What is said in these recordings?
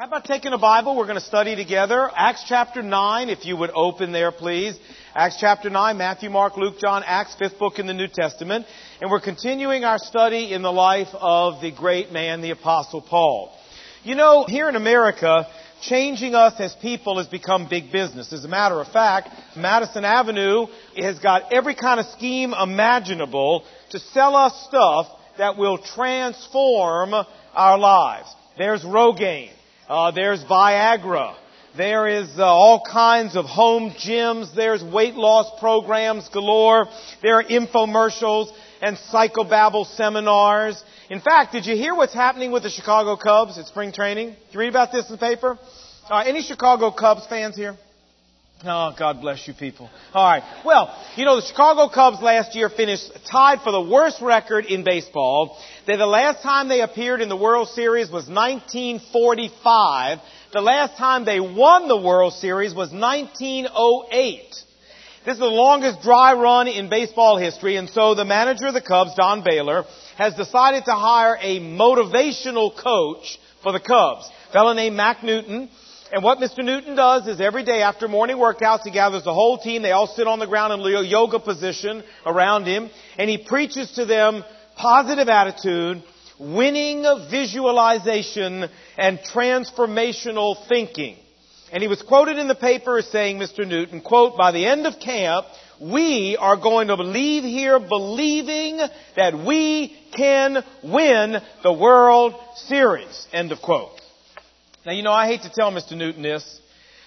How about taking a Bible? We're going to study together. Acts chapter 9, if you would open there, please. Acts chapter 9, Matthew, Mark, Luke, John, Acts, fifth book in the New Testament. And we're continuing our study in the life of the great man, the Apostle Paul. You know, here in America, changing us as people has become big business. As a matter of fact, Madison Avenue has got every kind of scheme imaginable to sell us stuff that will transform our lives. There's Rogaine. Uh, there's Viagra. There is uh, all kinds of home gyms. There's weight loss programs galore. There are infomercials and psychobabble seminars. In fact, did you hear what's happening with the Chicago Cubs at spring training? Did you read about this in the paper? Uh, any Chicago Cubs fans here? Oh, God bless you people. All right. Well, you know, the Chicago Cubs last year finished tied for the worst record in baseball. That the last time they appeared in the World Series was 1945. The last time they won the World Series was 1908. This is the longest dry run in baseball history, and so the manager of the Cubs, Don Baylor, has decided to hire a motivational coach for the Cubs. A fellow named Mack Newton. And what Mr. Newton does is every day after morning workouts, he gathers the whole team. They all sit on the ground in a yoga position around him. And he preaches to them positive attitude, winning visualization, and transformational thinking. And he was quoted in the paper as saying, Mr. Newton, quote, by the end of camp, we are going to leave here believing that we can win the World Series. End of quote. Now, you know, I hate to tell Mr. Newton this,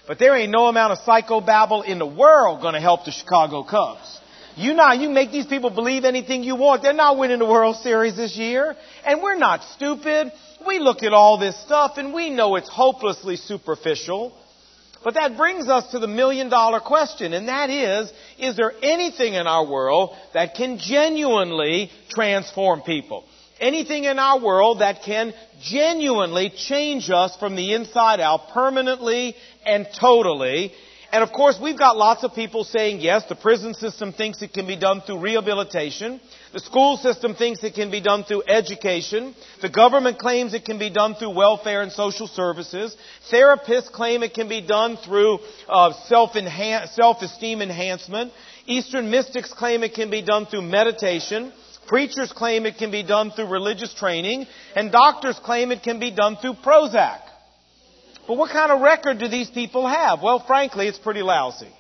but there ain't no amount of psychobabble in the world going to help the Chicago Cubs. You know, you make these people believe anything you want. They're not winning the World Series this year. And we're not stupid. We look at all this stuff and we know it's hopelessly superficial. But that brings us to the million dollar question, and that is, is there anything in our world that can genuinely transform people? Anything in our world that can genuinely change us from the inside out permanently and totally. And of course, we've got lots of people saying yes, the prison system thinks it can be done through rehabilitation. The school system thinks it can be done through education. The government claims it can be done through welfare and social services. Therapists claim it can be done through uh, self-esteem enhancement. Eastern mystics claim it can be done through meditation. Preachers claim it can be done through religious training, and doctors claim it can be done through Prozac. But what kind of record do these people have? Well, frankly, it's pretty lousy.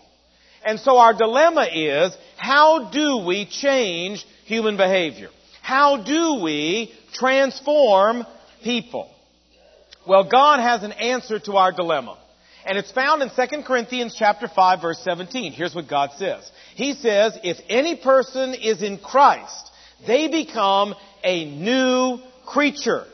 And so our dilemma is, how do we change human behavior? How do we transform people? Well, God has an answer to our dilemma. And it's found in 2 Corinthians chapter 5 verse 17. Here's what God says. He says, if any person is in Christ, they become a new creature.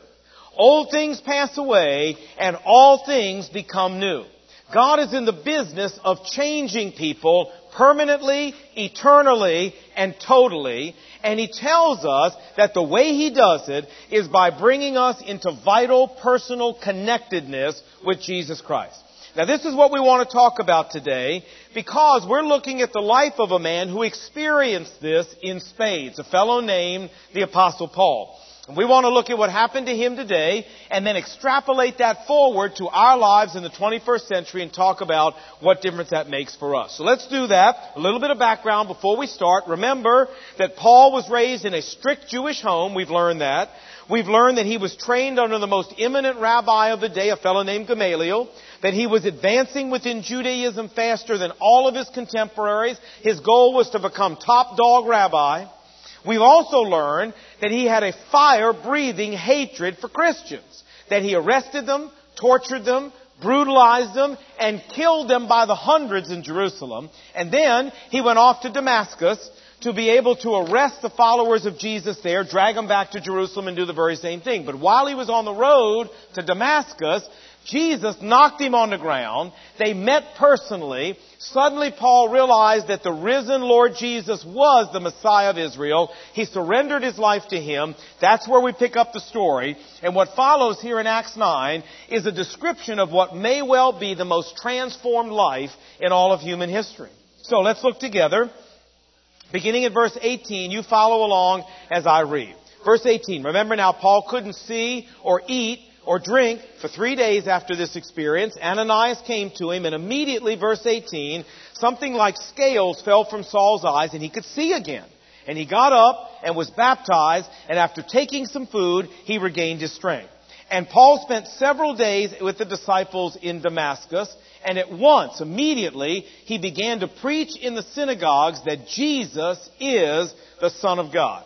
Old things pass away and all things become new. God is in the business of changing people permanently, eternally, and totally. And He tells us that the way He does it is by bringing us into vital personal connectedness with Jesus Christ. Now this is what we want to talk about today because we're looking at the life of a man who experienced this in spades, a fellow named the Apostle Paul. And we want to look at what happened to him today and then extrapolate that forward to our lives in the 21st century and talk about what difference that makes for us. So let's do that. A little bit of background before we start. Remember that Paul was raised in a strict Jewish home. We've learned that. We've learned that he was trained under the most eminent rabbi of the day, a fellow named Gamaliel that he was advancing within Judaism faster than all of his contemporaries. His goal was to become top dog rabbi. We've also learned that he had a fire breathing hatred for Christians. That he arrested them, tortured them, brutalized them, and killed them by the hundreds in Jerusalem. And then he went off to Damascus to be able to arrest the followers of Jesus there, drag them back to Jerusalem and do the very same thing. But while he was on the road to Damascus, Jesus knocked him on the ground. They met personally. Suddenly Paul realized that the risen Lord Jesus was the Messiah of Israel. He surrendered his life to him. That's where we pick up the story. And what follows here in Acts 9 is a description of what may well be the most transformed life in all of human history. So let's look together. Beginning at verse 18, you follow along as I read. Verse 18. Remember now, Paul couldn't see or eat or drink for three days after this experience. Ananias came to him, and immediately, verse 18, something like scales fell from Saul's eyes, and he could see again. And he got up and was baptized, and after taking some food, he regained his strength. And Paul spent several days with the disciples in Damascus, and at once, immediately, he began to preach in the synagogues that Jesus is the Son of God.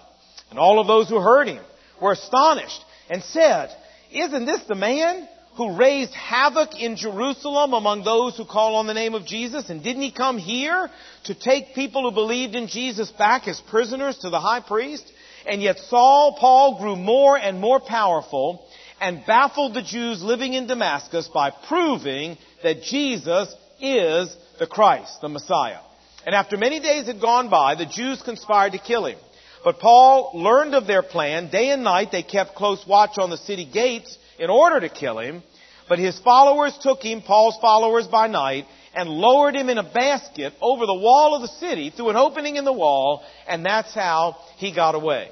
And all of those who heard him were astonished and said, Isn't this the man who raised havoc in Jerusalem among those who call on the name of Jesus? And didn't he come here to take people who believed in Jesus back as prisoners to the high priest? And yet Saul, Paul grew more and more powerful and baffled the Jews living in Damascus by proving that Jesus is the Christ, the Messiah. And after many days had gone by, the Jews conspired to kill him. But Paul learned of their plan. Day and night they kept close watch on the city gates in order to kill him. But his followers took him, Paul's followers by night, and lowered him in a basket over the wall of the city through an opening in the wall, and that's how he got away.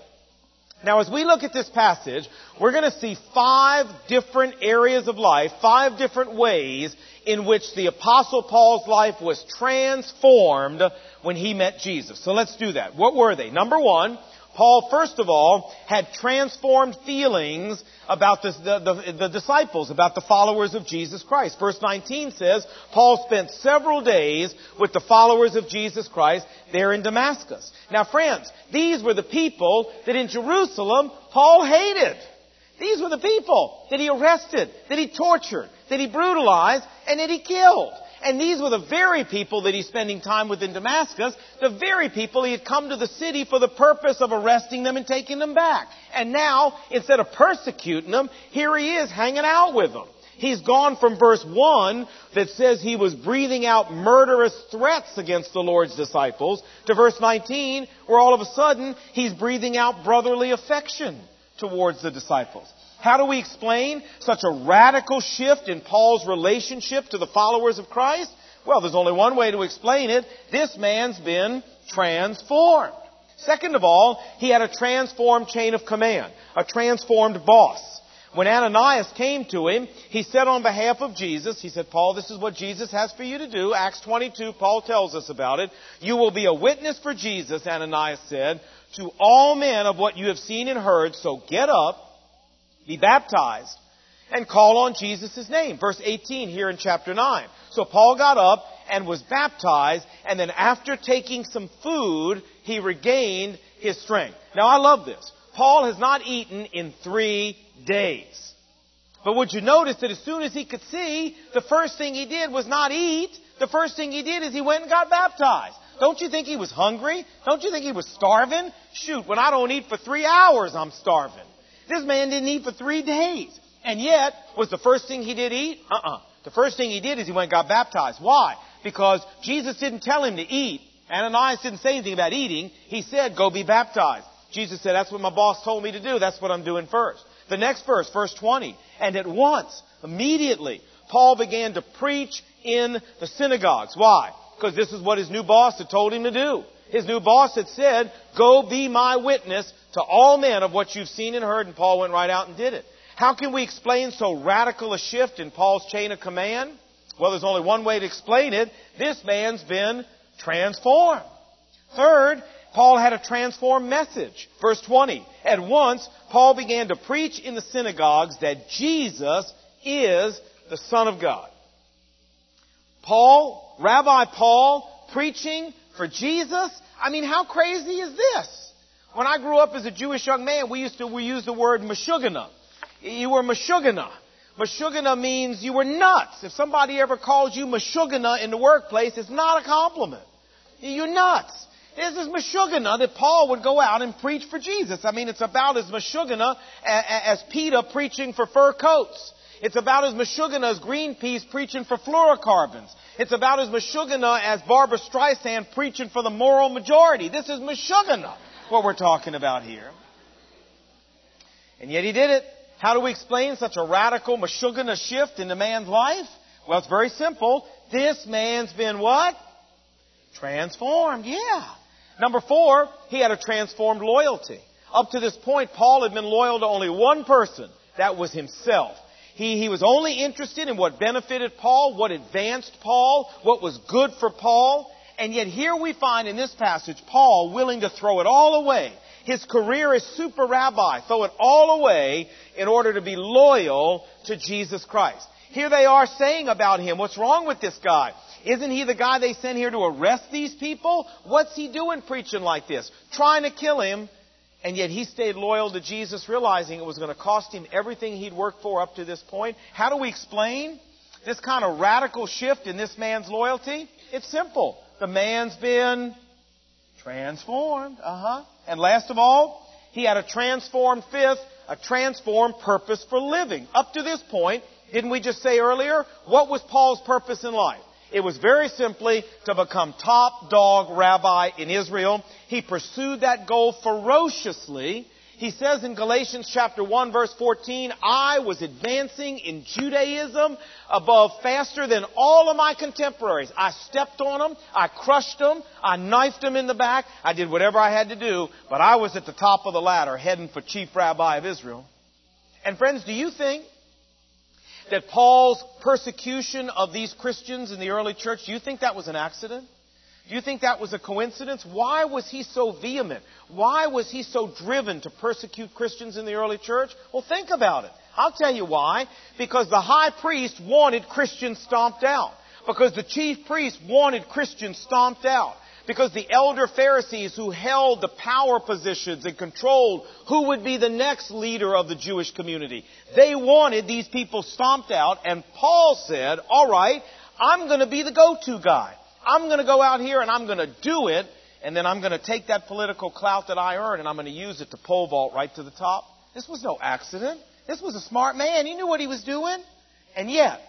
Now, as we look at this passage, we're going to see five different areas of life, five different ways in which the Apostle Paul's life was transformed when he met Jesus. So let's do that. What were they? Number one, Paul, first of all, had transformed feelings about the, the, the, disciples, about the followers of Jesus Christ. Verse 19 says, Paul spent several days with the followers of Jesus Christ there in Damascus. Now friends, these were the people that in Jerusalem Paul hated. These were the people that he arrested, that he tortured, that he brutalized, and that he killed. And these were the very people that he's spending time with in Damascus, the very people he had come to the city for the purpose of arresting them and taking them back. And now, instead of persecuting them, here he is hanging out with them. He's gone from verse 1 that says he was breathing out murderous threats against the Lord's disciples to verse 19 where all of a sudden he's breathing out brotherly affection towards the disciples. How do we explain such a radical shift in Paul's relationship to the followers of Christ? Well, there's only one way to explain it. This man's been transformed. Second of all, he had a transformed chain of command, a transformed boss. When Ananias came to him, he said on behalf of Jesus, he said, Paul, this is what Jesus has for you to do. Acts 22, Paul tells us about it. You will be a witness for Jesus, Ananias said, to all men of what you have seen and heard, so get up be baptized, and call on Jesus' name. Verse 18 here in chapter 9. So Paul got up and was baptized, and then after taking some food, he regained his strength. Now I love this. Paul has not eaten in three days. But would you notice that as soon as he could see, the first thing he did was not eat. The first thing he did is he went and got baptized. Don't you think he was hungry? Don't you think he was starving? Shoot, when I don't eat for three hours, I'm starving. This man didn't eat for three days. And yet, was the first thing he did eat? Uh-uh. The first thing he did is he went and got baptized. Why? Because Jesus didn't tell him to eat. Ananias didn't say anything about eating. He said, go be baptized. Jesus said, that's what my boss told me to do. That's what I'm doing first. The next verse, verse 20. And at once, immediately, Paul began to preach in the synagogues. Why? Because this is what his new boss had told him to do. His new boss had said, go be my witness to all men of what you've seen and heard, and Paul went right out and did it. How can we explain so radical a shift in Paul's chain of command? Well, there's only one way to explain it. This man's been transformed. Third, Paul had a transformed message. Verse 20. At once, Paul began to preach in the synagogues that Jesus is the Son of God. Paul, Rabbi Paul, preaching for Jesus? I mean, how crazy is this? When I grew up as a Jewish young man, we used to we used the word mashugana. You were mashugana. Mashugana means you were nuts. If somebody ever calls you mashugana in the workplace, it's not a compliment. You're nuts. This is mashugana that Paul would go out and preach for Jesus. I mean, it's about as mashugana as Peter preaching for fur coats. It's about as mashugana as Greenpeace preaching for fluorocarbons. It's about as mashugana as Barbra Streisand preaching for the moral majority. This is mashugana what we're talking about here. And yet he did it. How do we explain such a radical Meshuggah shift in the man's life? Well, it's very simple. This man's been what? Transformed. Yeah. Number four, he had a transformed loyalty. Up to this point, Paul had been loyal to only one person. That was himself. He, he was only interested in what benefited Paul, what advanced Paul, what was good for Paul. And yet here we find in this passage Paul willing to throw it all away. His career as super rabbi, throw it all away in order to be loyal to Jesus Christ. Here they are saying about him, what's wrong with this guy? Isn't he the guy they sent here to arrest these people? What's he doing preaching like this? Trying to kill him. And yet he stayed loyal to Jesus, realizing it was going to cost him everything he'd worked for up to this point. How do we explain this kind of radical shift in this man's loyalty? It's simple. The man's been transformed. Uh huh. And last of all, he had a transformed fifth, a transformed purpose for living. Up to this point, didn't we just say earlier? What was Paul's purpose in life? It was very simply to become top dog rabbi in Israel. He pursued that goal ferociously. He says in Galatians chapter 1 verse 14, I was advancing in Judaism above faster than all of my contemporaries. I stepped on them. I crushed them. I knifed them in the back. I did whatever I had to do, but I was at the top of the ladder heading for chief rabbi of Israel. And friends, do you think that Paul's persecution of these Christians in the early church, do you think that was an accident? Do you think that was a coincidence? Why was he so vehement? Why was he so driven to persecute Christians in the early church? Well, think about it. I'll tell you why. Because the high priest wanted Christians stomped out. Because the chief priest wanted Christians stomped out. Because the elder Pharisees who held the power positions and controlled who would be the next leader of the Jewish community, they wanted these people stomped out, and Paul said, alright, I'm gonna be the go-to guy. I'm gonna go out here and I'm gonna do it, and then I'm gonna take that political clout that I earned and I'm gonna use it to pole vault right to the top. This was no accident. This was a smart man. He knew what he was doing. And yet,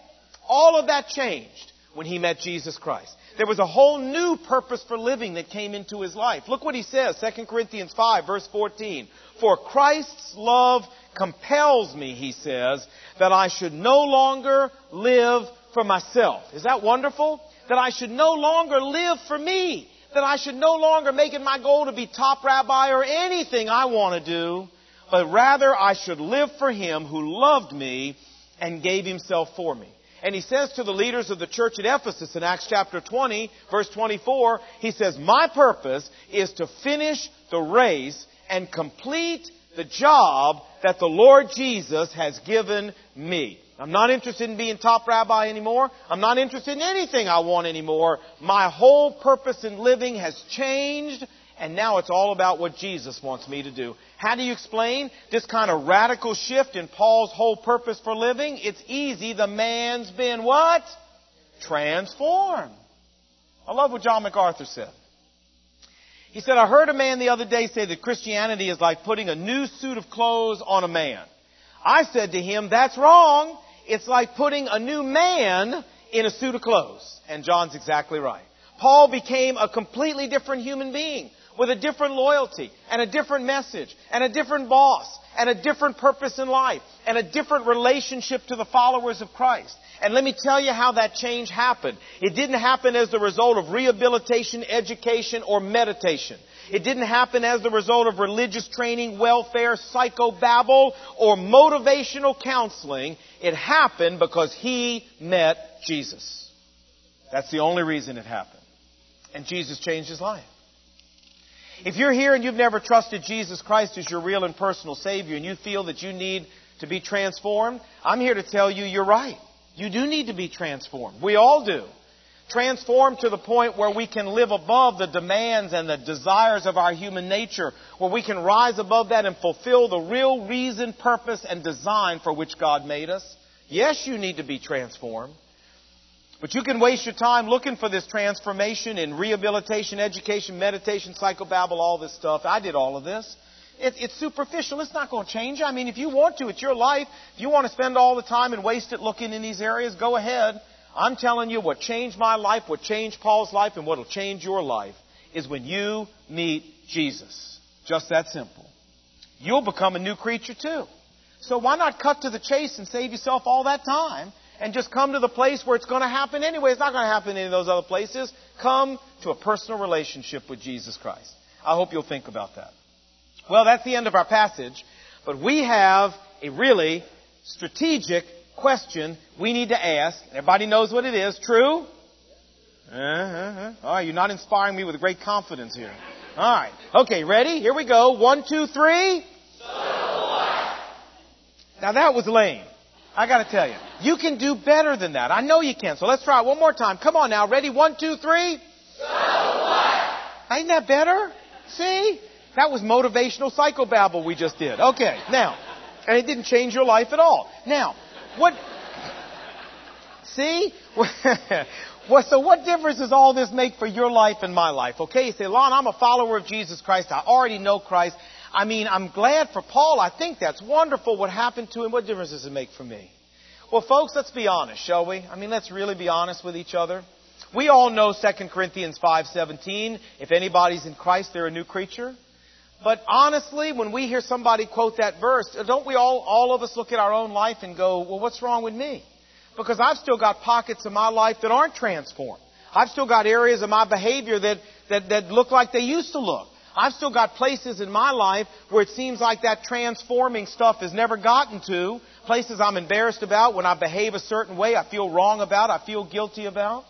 all of that changed when he met Jesus Christ. There was a whole new purpose for living that came into his life. Look what he says, 2 Corinthians 5 verse 14. For Christ's love compels me, he says, that I should no longer live for myself. Is that wonderful? That I should no longer live for me. That I should no longer make it my goal to be top rabbi or anything I want to do. But rather I should live for him who loved me and gave himself for me. And he says to the leaders of the church at Ephesus in Acts chapter 20, verse 24, he says, My purpose is to finish the race and complete the job that the Lord Jesus has given me. I'm not interested in being top rabbi anymore. I'm not interested in anything I want anymore. My whole purpose in living has changed and now it's all about what Jesus wants me to do. How do you explain this kind of radical shift in Paul's whole purpose for living? It's easy. The man's been what? Transformed. I love what John MacArthur said. He said, I heard a man the other day say that Christianity is like putting a new suit of clothes on a man. I said to him, that's wrong. It's like putting a new man in a suit of clothes. And John's exactly right. Paul became a completely different human being with a different loyalty and a different message and a different boss and a different purpose in life and a different relationship to the followers of Christ. And let me tell you how that change happened. It didn't happen as the result of rehabilitation, education, or meditation. It didn't happen as the result of religious training, welfare, psychobabble, or motivational counseling. It happened because he met Jesus. That's the only reason it happened. And Jesus changed his life. If you're here and you've never trusted Jesus Christ as your real and personal Savior and you feel that you need to be transformed, I'm here to tell you you're right. You do need to be transformed. We all do. Transformed to the point where we can live above the demands and the desires of our human nature, where we can rise above that and fulfill the real reason, purpose, and design for which God made us. Yes, you need to be transformed. But you can waste your time looking for this transformation in rehabilitation, education, meditation, psychobabble, all this stuff. I did all of this. It, it's superficial. It's not going to change. I mean, if you want to, it's your life. If you want to spend all the time and waste it looking in these areas, go ahead. I'm telling you what changed my life, what changed Paul's life, and what will change your life is when you meet Jesus. Just that simple. You'll become a new creature too. So why not cut to the chase and save yourself all that time and just come to the place where it's going to happen anyway. It's not going to happen in any of those other places. Come to a personal relationship with Jesus Christ. I hope you'll think about that. Well, that's the end of our passage, but we have a really strategic question we need to ask. Everybody knows what it is. True? Uh-huh. All right, you're not inspiring me with great confidence here. All right. Okay, ready? Here we go. One, two, three. So? Now that was lame. I gotta tell you. You can do better than that. I know you can. So let's try it one more time. Come on now. Ready? One, two, three. So what? Ain't that better? See? That was motivational psychobabble we just did. Okay, now, and it didn't change your life at all. Now, what, see? well, so what difference does all this make for your life and my life? Okay, you say, Lon, I'm a follower of Jesus Christ. I already know Christ. I mean, I'm glad for Paul. I think that's wonderful what happened to him. What difference does it make for me? Well, folks, let's be honest, shall we? I mean, let's really be honest with each other. We all know 2 Corinthians 5:17, if anybody's in Christ, they're a new creature. But honestly, when we hear somebody quote that verse, don't we all, all of us look at our own life and go, well, what's wrong with me? Because I've still got pockets of my life that aren't transformed. I've still got areas of my behavior that, that, that look like they used to look. I've still got places in my life where it seems like that transforming stuff has never gotten to. Places I'm embarrassed about when I behave a certain way, I feel wrong about, I feel guilty about.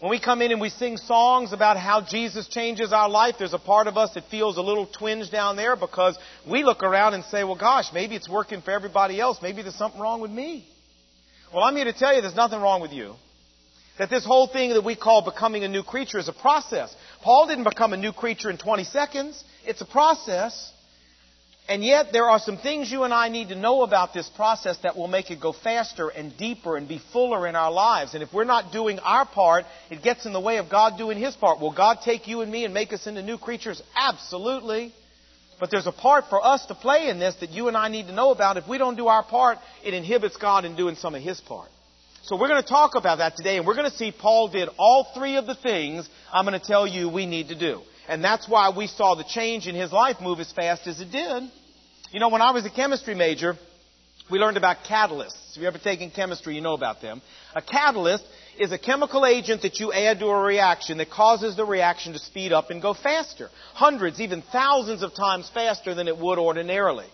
When we come in and we sing songs about how Jesus changes our life, there's a part of us that feels a little twinge down there because we look around and say, well, gosh, maybe it's working for everybody else. Maybe there's something wrong with me. Well, I'm here to tell you there's nothing wrong with you. That this whole thing that we call becoming a new creature is a process. Paul didn't become a new creature in 20 seconds. It's a process. And yet, there are some things you and I need to know about this process that will make it go faster and deeper and be fuller in our lives. And if we're not doing our part, it gets in the way of God doing His part. Will God take you and me and make us into new creatures? Absolutely. But there's a part for us to play in this that you and I need to know about. If we don't do our part, it inhibits God in doing some of His part. So we're going to talk about that today, and we're going to see Paul did all three of the things I'm going to tell you we need to do. And that's why we saw the change in his life move as fast as it did. You know, when I was a chemistry major, we learned about catalysts. If you've ever taken chemistry, you know about them. A catalyst is a chemical agent that you add to a reaction that causes the reaction to speed up and go faster. Hundreds, even thousands of times faster than it would ordinarily.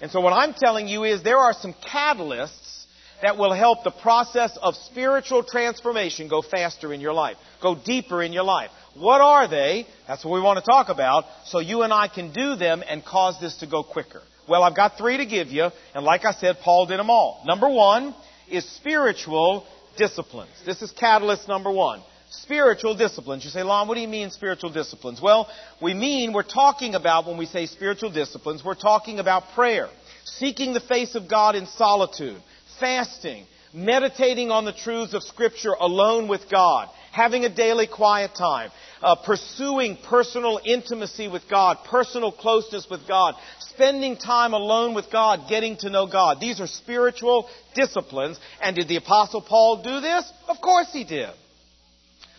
And so what I'm telling you is there are some catalysts that will help the process of spiritual transformation go faster in your life, go deeper in your life. What are they? That's what we want to talk about, so you and I can do them and cause this to go quicker. Well, I've got three to give you, and like I said, Paul did them all. Number one is spiritual disciplines. This is catalyst number one. Spiritual disciplines. You say, Lon, what do you mean spiritual disciplines? Well, we mean, we're talking about, when we say spiritual disciplines, we're talking about prayer, seeking the face of God in solitude, fasting, meditating on the truths of Scripture alone with God, having a daily quiet time, uh, pursuing personal intimacy with God, personal closeness with God, spending time alone with God, getting to know God. These are spiritual disciplines. And did the Apostle Paul do this? Of course he did.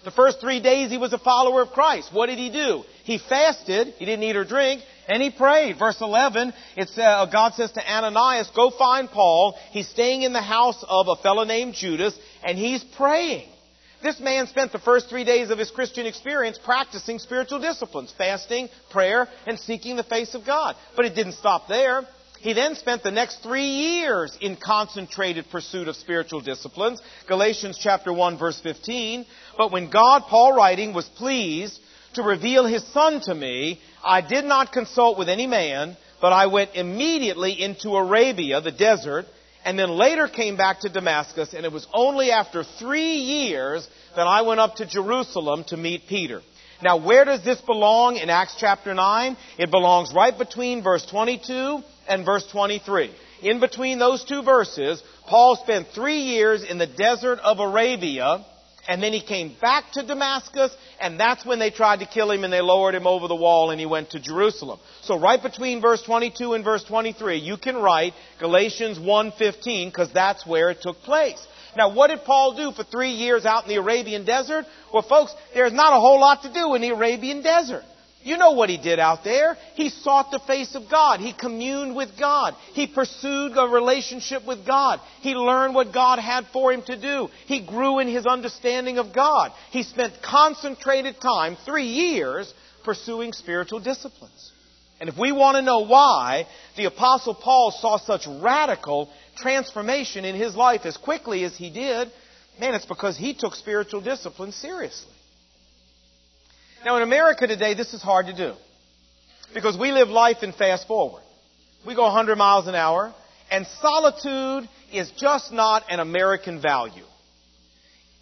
The first three days he was a follower of Christ. What did he do? He fasted. He didn't eat or drink. And he prayed. Verse 11, it's, uh, God says to Ananias, go find Paul. He's staying in the house of a fellow named Judas, and he's praying. This man spent the first three days of his Christian experience practicing spiritual disciplines, fasting, prayer, and seeking the face of God. But it didn't stop there. He then spent the next three years in concentrated pursuit of spiritual disciplines. Galatians chapter 1 verse 15. But when God, Paul writing, was pleased to reveal his son to me, I did not consult with any man, but I went immediately into Arabia, the desert, and then later came back to Damascus, and it was only after three years that I went up to Jerusalem to meet Peter. Now, where does this belong in Acts chapter 9? It belongs right between verse 22 and verse 23. In between those two verses, Paul spent three years in the desert of Arabia, and then he came back to Damascus, and that's when they tried to kill him and they lowered him over the wall and he went to Jerusalem. So right between verse 22 and verse 23, you can write Galatians 1.15 because that's where it took place. Now what did Paul do for three years out in the Arabian desert? Well folks, there's not a whole lot to do in the Arabian desert. You know what he did out there. He sought the face of God. He communed with God. He pursued a relationship with God. He learned what God had for him to do. He grew in his understanding of God. He spent concentrated time, three years, pursuing spiritual disciplines. And if we want to know why the apostle Paul saw such radical transformation in his life as quickly as he did, man, it's because he took spiritual discipline seriously. Now, in America today, this is hard to do because we live life in fast forward. We go 100 miles an hour, and solitude is just not an American value.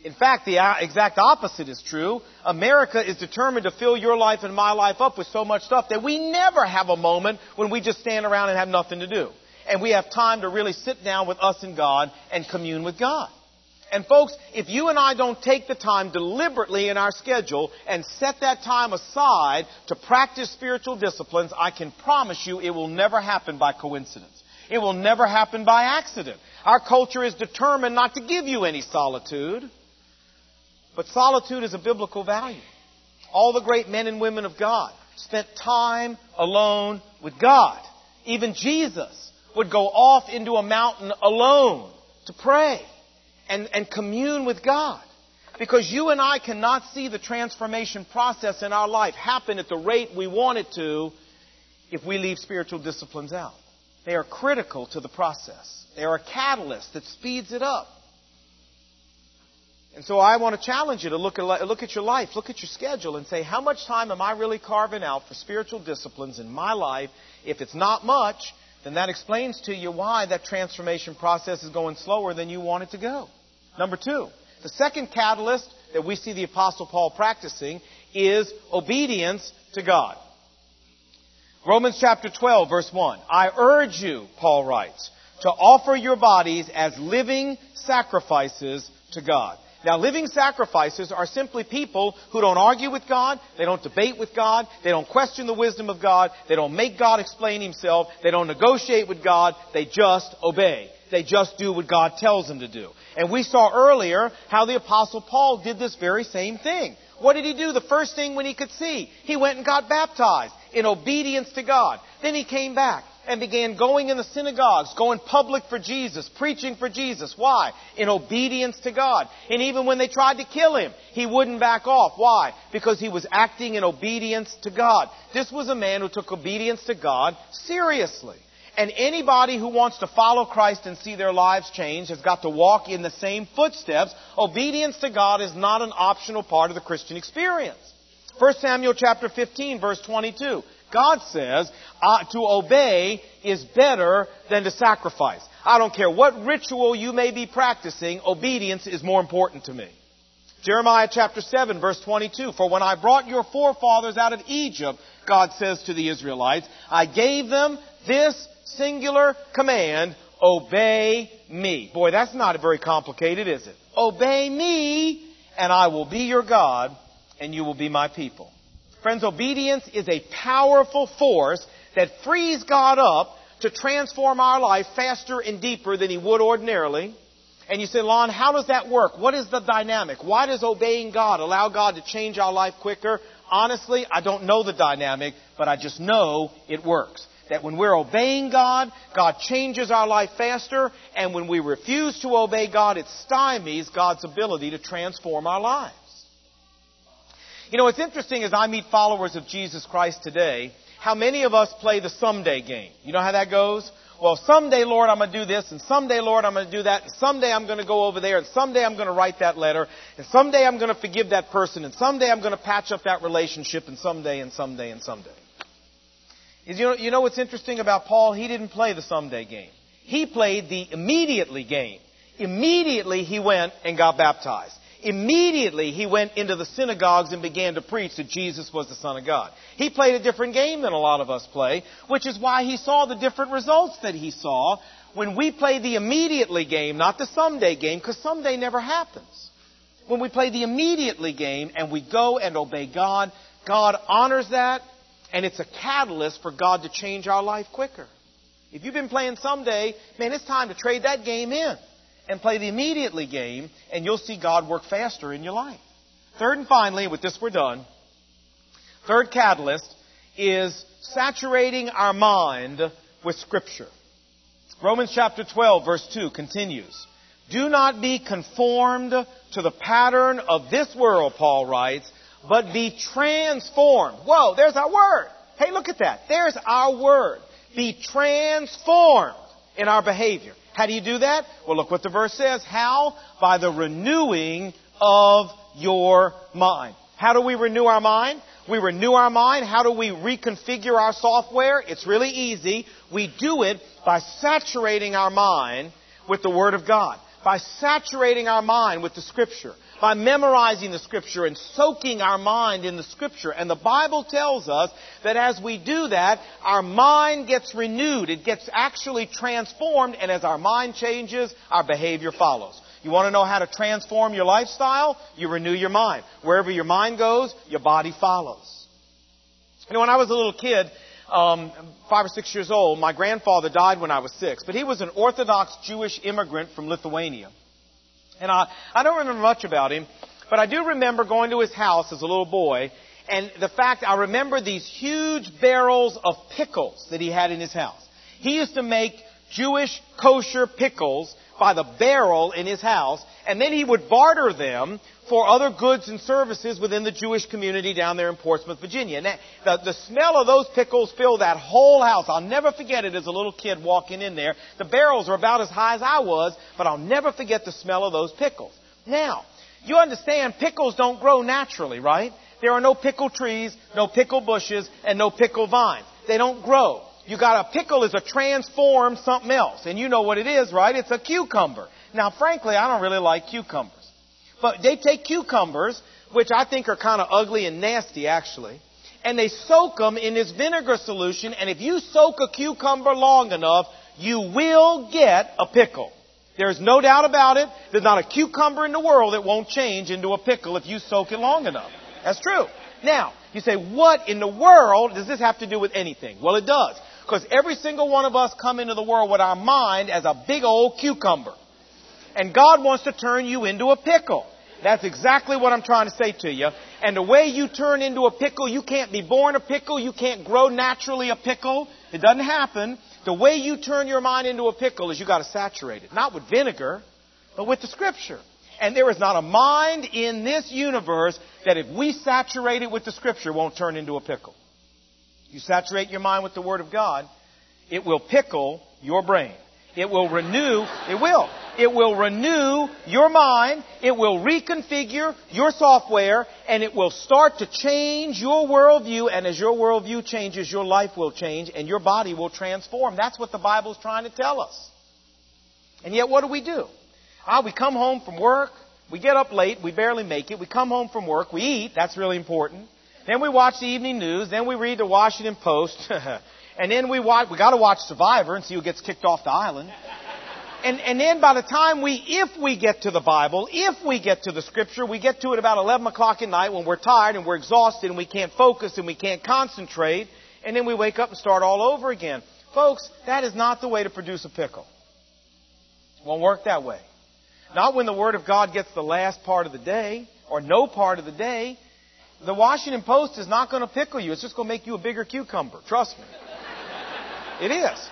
In fact, the uh, exact opposite is true. America is determined to fill your life and my life up with so much stuff that we never have a moment when we just stand around and have nothing to do. And we have time to really sit down with us and God and commune with God. And folks, if you and I don't take the time deliberately in our schedule and set that time aside to practice spiritual disciplines, I can promise you it will never happen by coincidence. It will never happen by accident. Our culture is determined not to give you any solitude. But solitude is a biblical value. All the great men and women of God spent time alone with God. Even Jesus would go off into a mountain alone to pray and, and commune with God. Because you and I cannot see the transformation process in our life happen at the rate we want it to if we leave spiritual disciplines out. They are critical to the process. They are a catalyst that speeds it up. And so I want to challenge you to look at, look at your life, look at your schedule, and say, how much time am I really carving out for spiritual disciplines in my life? If it's not much, then that explains to you why that transformation process is going slower than you want it to go. Number two, the second catalyst that we see the Apostle Paul practicing is obedience to God. Romans chapter 12, verse 1. I urge you, Paul writes, to offer your bodies as living sacrifices to God. Now, living sacrifices are simply people who don't argue with God, they don't debate with God, they don't question the wisdom of God, they don't make God explain Himself, they don't negotiate with God, they just obey. They just do what God tells them to do. And we saw earlier how the Apostle Paul did this very same thing. What did he do the first thing when he could see? He went and got baptized in obedience to God. Then he came back and began going in the synagogues, going public for Jesus, preaching for Jesus. Why? In obedience to God. And even when they tried to kill him, he wouldn't back off. Why? Because he was acting in obedience to God. This was a man who took obedience to God seriously. And anybody who wants to follow Christ and see their lives change has got to walk in the same footsteps. Obedience to God is not an optional part of the Christian experience. 1 Samuel chapter 15 verse 22. God says uh, to obey is better than to sacrifice. I don't care what ritual you may be practicing, obedience is more important to me. Jeremiah chapter 7 verse 22, For when I brought your forefathers out of Egypt, God says to the Israelites, I gave them this singular command, obey me. Boy, that's not very complicated, is it? Obey me, and I will be your God, and you will be my people. Friends, obedience is a powerful force that frees God up to transform our life faster and deeper than He would ordinarily. And you say, Lon, how does that work? What is the dynamic? Why does obeying God allow God to change our life quicker? Honestly, I don't know the dynamic, but I just know it works. That when we're obeying God, God changes our life faster, and when we refuse to obey God, it stymies God's ability to transform our lives. You know, what's interesting as I meet followers of Jesus Christ today, how many of us play the someday game. You know how that goes? Well, someday, Lord, I'm going to do this, and someday, Lord, I'm going to do that, and someday I'm going to go over there, and someday I'm going to write that letter, and someday I'm going to forgive that person, and someday I'm going to patch up that relationship, and someday, and someday, and someday. You know, you know what's interesting about Paul? He didn't play the someday game. He played the immediately game. Immediately he went and got baptized. Immediately he went into the synagogues and began to preach that Jesus was the Son of God. He played a different game than a lot of us play, which is why he saw the different results that he saw when we play the immediately game, not the someday game, because someday never happens. When we play the immediately game and we go and obey God, God honors that, and it's a catalyst for God to change our life quicker. If you've been playing someday, man, it's time to trade that game in and play the immediately game, and you'll see God work faster in your life. Third and finally, with this we're done. Third catalyst is saturating our mind with Scripture. Romans chapter 12, verse 2 continues. Do not be conformed to the pattern of this world, Paul writes, but be transformed. Whoa, there's our word. Hey, look at that. There's our word. Be transformed in our behavior. How do you do that? Well, look what the verse says. How? By the renewing of your mind. How do we renew our mind? We renew our mind. How do we reconfigure our software? It's really easy. We do it by saturating our mind with the Word of God, by saturating our mind with the Scripture, by memorizing the Scripture and soaking our mind in the Scripture. And the Bible tells us that as we do that, our mind gets renewed. It gets actually transformed, and as our mind changes, our behavior follows. You want to know how to transform your lifestyle? You renew your mind. Wherever your mind goes, your body follows. You know, when I was a little kid, um, five or six years old, my grandfather died when I was six, but he was an Orthodox Jewish immigrant from Lithuania. And I, I don't remember much about him, but I do remember going to his house as a little boy, and the fact I remember these huge barrels of pickles that he had in his house. He used to make Jewish kosher pickles by the barrel in his house, and then he would barter them for other goods and services within the Jewish community down there in Portsmouth, Virginia. And that, the, the smell of those pickles filled that whole house. I'll never forget it as a little kid walking in there. The barrels were about as high as I was, but I'll never forget the smell of those pickles. Now, you understand pickles don't grow naturally, right? There are no pickle trees, no pickle bushes, and no pickle vines. They don't grow. You got a pickle is a transformed something else. And you know what it is, right? It's a cucumber. Now, frankly, I don't really like cucumbers. But they take cucumbers, which I think are kind of ugly and nasty actually, and they soak them in this vinegar solution, and if you soak a cucumber long enough, you will get a pickle. There's no doubt about it. There's not a cucumber in the world that won't change into a pickle if you soak it long enough. That's true. Now, you say, what in the world does this have to do with anything? Well, it does. Because every single one of us come into the world with our mind as a big old cucumber. And God wants to turn you into a pickle. That's exactly what I'm trying to say to you. And the way you turn into a pickle, you can't be born a pickle. You can't grow naturally a pickle. It doesn't happen. The way you turn your mind into a pickle is you got to saturate it. Not with vinegar, but with the scripture. And there is not a mind in this universe that if we saturate it with the scripture won't turn into a pickle. You saturate your mind with the Word of God, it will pickle your brain. It will renew, it will. It will renew your mind, it will reconfigure your software, and it will start to change your worldview, and as your worldview changes, your life will change, and your body will transform. That's what the Bible is trying to tell us. And yet, what do we do? Ah, we come home from work, we get up late, we barely make it, we come home from work, we eat, that's really important. Then we watch the evening news. Then we read the Washington Post. and then we watch, we gotta watch Survivor and see who gets kicked off the island. And, and then by the time we, if we get to the Bible, if we get to the Scripture, we get to it about 11 o'clock at night when we're tired and we're exhausted and we can't focus and we can't concentrate. And then we wake up and start all over again. Folks, that is not the way to produce a pickle. It won't work that way. Not when the Word of God gets the last part of the day or no part of the day. The Washington Post is not going to pickle you. It's just going to make you a bigger cucumber. Trust me. It is.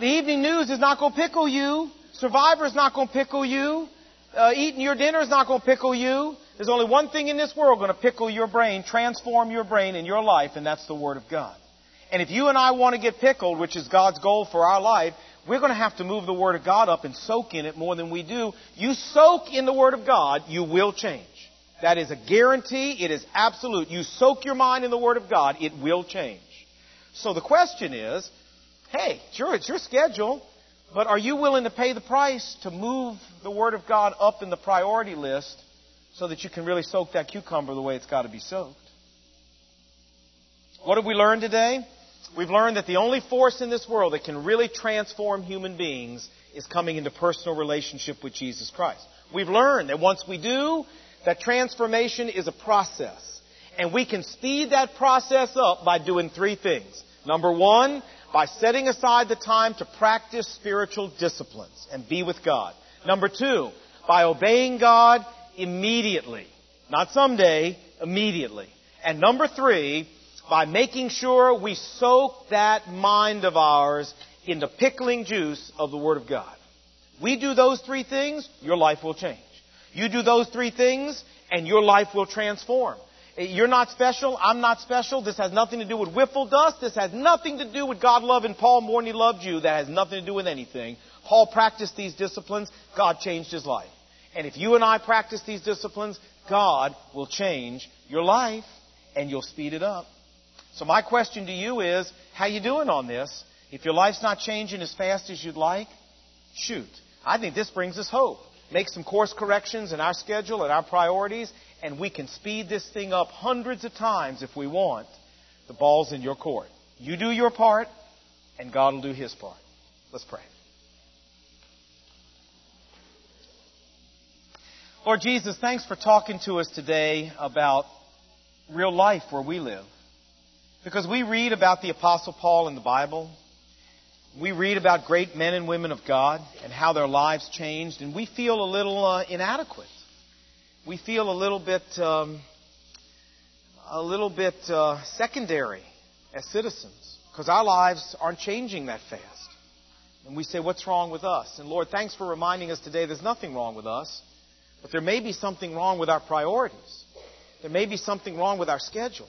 The evening news is not going to pickle you. Survivor is not going to pickle you. Uh, eating your dinner is not going to pickle you. There's only one thing in this world going to pickle your brain, transform your brain in your life, and that's the Word of God. And if you and I want to get pickled, which is God's goal for our life, we're going to have to move the Word of God up and soak in it more than we do. You soak in the Word of God, you will change. That is a guarantee. It is absolute. You soak your mind in the Word of God, it will change. So the question is, hey, sure, it's your schedule, but are you willing to pay the price to move the Word of God up in the priority list so that you can really soak that cucumber the way it's got to be soaked? What have we learned today? We've learned that the only force in this world that can really transform human beings is coming into personal relationship with Jesus Christ. We've learned that once we do, that transformation is a process. And we can speed that process up by doing three things. Number one, by setting aside the time to practice spiritual disciplines and be with God. Number two, by obeying God immediately. Not someday, immediately. And number three, by making sure we soak that mind of ours in the pickling juice of the Word of God. We do those three things, your life will change. You do those three things, and your life will transform. You're not special. I'm not special. This has nothing to do with whiffle dust. This has nothing to do with God loving Paul more than he loved you. That has nothing to do with anything. Paul practiced these disciplines. God changed his life. And if you and I practice these disciplines, God will change your life and you'll speed it up. So my question to you is, how you doing on this? If your life's not changing as fast as you'd like, shoot. I think this brings us hope. Make some course corrections in our schedule and our priorities, and we can speed this thing up hundreds of times if we want. The ball's in your court. You do your part, and God will do His part. Let's pray. Lord Jesus, thanks for talking to us today about real life where we live. Because we read about the Apostle Paul in the Bible. We read about great men and women of God and how their lives changed, and we feel a little uh, inadequate. We feel a little bit, um, a little bit uh, secondary as citizens because our lives aren't changing that fast. And we say, what's wrong with us? And Lord, thanks for reminding us today there's nothing wrong with us, but there may be something wrong with our priorities. There may be something wrong with our schedule.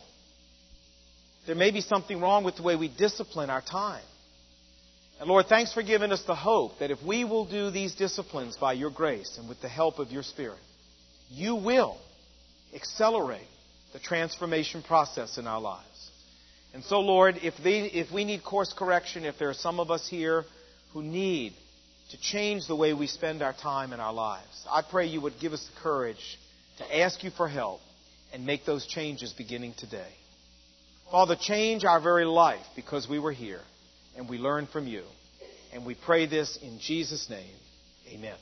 There may be something wrong with the way we discipline our time. And Lord, thanks for giving us the hope that if we will do these disciplines by your grace and with the help of your Spirit, you will accelerate the transformation process in our lives. And so, Lord, if, they, if we need course correction, if there are some of us here who need to change the way we spend our time in our lives, I pray you would give us the courage to ask you for help and make those changes beginning today. Father, change our very life because we were here and we learned from you. And we pray this in Jesus' name. Amen.